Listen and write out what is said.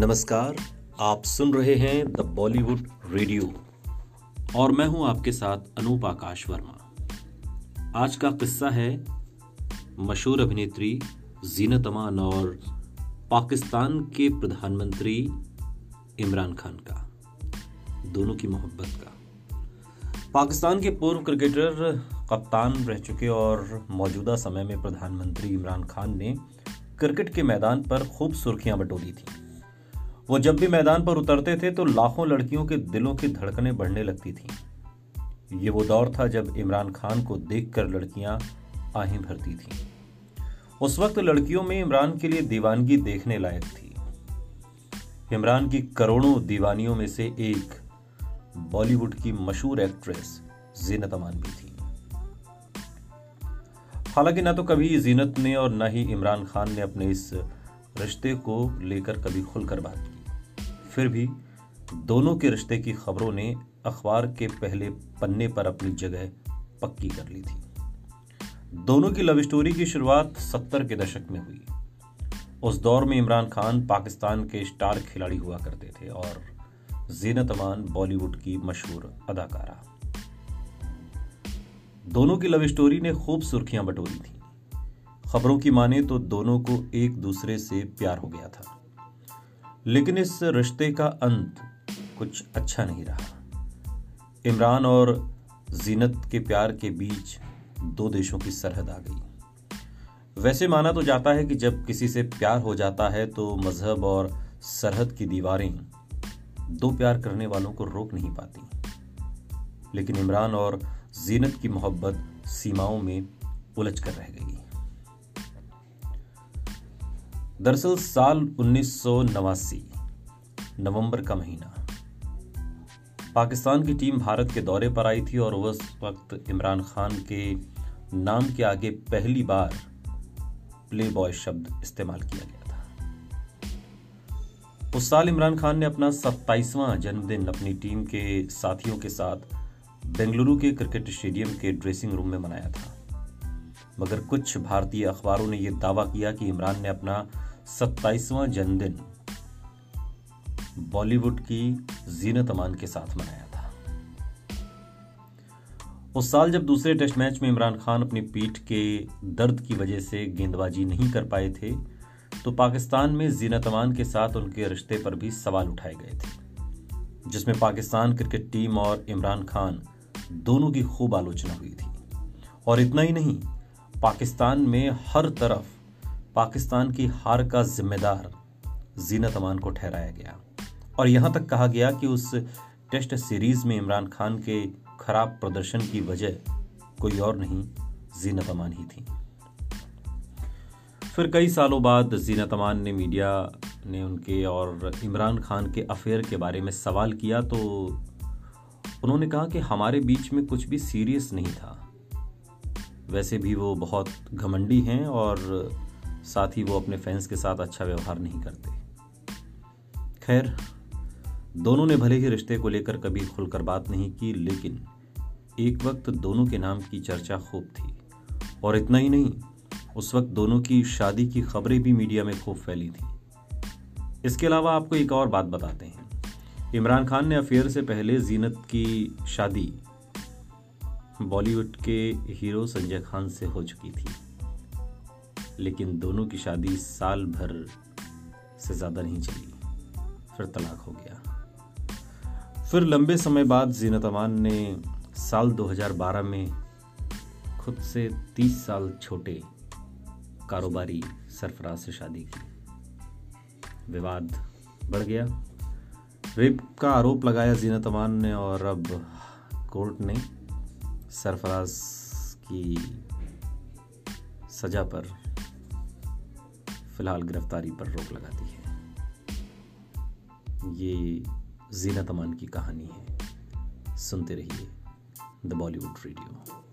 नमस्कार, आप सुन रहे हैं द बॉलीवुड रेडियो और मैं हूँ आपके साथ अनूप आकाश वर्मा। आज का किस्सा है मशहूर अभिनेत्री जीनत अमान और पाकिस्तान के प्रधानमंत्री इमरान खान का, दोनों की मोहब्बत का। पाकिस्तान के पूर्व क्रिकेटर, कप्तान रह चुके और मौजूदा समय में प्रधानमंत्री इमरान खान ने क्रिकेट के मैदान पर खूब सुर्खियाँ बटोरी थी। वो जब भी मैदान पर उतरते थे तो लाखों लड़कियों के दिलों की धड़कनें बढ़ने लगती थीं। ये वो दौर था जब इमरान खान को देखकर लड़कियाँ आहें भरती थीं। उस वक्त लड़कियों में इमरान के लिए दीवानगी देखने लायक थी इमरान की करोड़ों दीवानियों में से एक बॉलीवुड की मशहूर एक्ट्रेस जीनत अमान भी थी हालाँकि ना तो कभी जीनत ने और न ही इमरान खान ने अपने इस रिश्ते को लेकर कभी खुलकर बात की फिर भी दोनों के रिश्ते की खबरों ने अखबार के पहले पन्ने पर अपनी जगह पक्की कर ली थी। दोनों की लव स्टोरी की शुरुआत सत्तर के दशक में हुई। उस दौर में इमरान खान पाकिस्तान के स्टार खिलाड़ी हुआ करते थे और जीनत अमान बॉलीवुड की मशहूर अदाकारा। दोनों की लव स्टोरी ने खूब सुर्खियाँ बटोरी थी। खबरों की माने तो दोनों को एक दूसरे से प्यार हो गया था। लेकिन इस रिश्ते का अंत कुछ अच्छा नहीं रहा। इमरान और जीनत के प्यार के बीच दो देशों की सरहद आ गई। वैसे माना तो जाता है कि जब किसी से प्यार हो जाता है तो मज़हब और सरहद की दीवारें दो प्यार करने वालों को रोक नहीं पाती। लेकिन इमरान और जीनत की मोहब्बत सीमाओं में उलझ कर रह गई। दरअसल साल उन्नीस सौ नवासी, नवंबर का महीना। पाकिस्तान की टीम भारत के दौरे पर आई थी और उस वक्त इमरान खान के नाम के आगे पहली बार प्ले बॉय शब्द इस्तेमाल किया गया था। उस साल इमरान खान ने अपना सत्ताईसवां जन्मदिन अपनी टीम के साथियों के साथ बेंगलुरु के क्रिकेट स्टेडियम के ड्रेसिंग रूम में मनाया था। मगर कुछ भारतीय अखबारों ने यह दावा किया कि इमरान ने अपना सत्ताईसवां जन्मदिन बॉलीवुड की जीनत अमान के साथ मनाया था। उस साल जब दूसरे टेस्ट मैच में इमरान खान अपनी पीठ के दर्द की वजह से गेंदबाजी नहीं कर पाए थे तो पाकिस्तान में जीनत अमान के साथ उनके रिश्ते पर भी सवाल उठाए गए थे, जिसमें पाकिस्तान क्रिकेट टीम और इमरान खान दोनों की खूब आलोचना हुई थी। और इतना ही नहीं, पाकिस्तान में हर तरफ़ पाकिस्तान की हार का जिम्मेदार जीनत अमान को ठहराया गया। और यहाँ तक कहा गया कि उस टेस्ट सीरीज़ में इमरान खान के खराब प्रदर्शन की वजह कोई और नहीं, जीनत अमान ही थी। फिर कई सालों बाद जीनत अमान ने मीडिया ने उनके और इमरान खान के अफेयर के बारे में सवाल किया तो उन्होंने कहा कि हमारे बीच में कुछ भी सीरियस नहीं था। वैसे भी वो बहुत घमंडी हैं और साथ ही वो अपने फैंस के साथ अच्छा व्यवहार नहीं करते। खैर, दोनों ने भले ही रिश्ते को लेकर कभी खुलकर बात नहीं की, लेकिन एक वक्त दोनों के नाम की चर्चा खूब थी। और इतना ही नहीं, उस वक्त दोनों की शादी की खबरें भी मीडिया में खूब फैली थी। इसके अलावा आपको एक और बात बताते हैं। इमरान खान ने अफेयर से पहले जीनत की शादी बॉलीवुड के हीरो संजय खान से हो चुकी थी। लेकिन दोनों की शादी साल भर से ज़्यादा नहीं चली। फिर तलाक हो गया। फिर लंबे समय बाद जीनत अमान ने साल 2012 में खुद से 30 साल छोटे कारोबारी सरफराज से शादी की। विवाद बढ़ गया। रेप का आरोप लगाया जीनत अमान ने और अब कोर्ट ने सरफराज की सजा पर फ़िलहाल गिरफ्तारी पर रोक लगा दी है। ये जीना तमान की कहानी है। सुनते रहिए द बॉलीवुड रेडियो।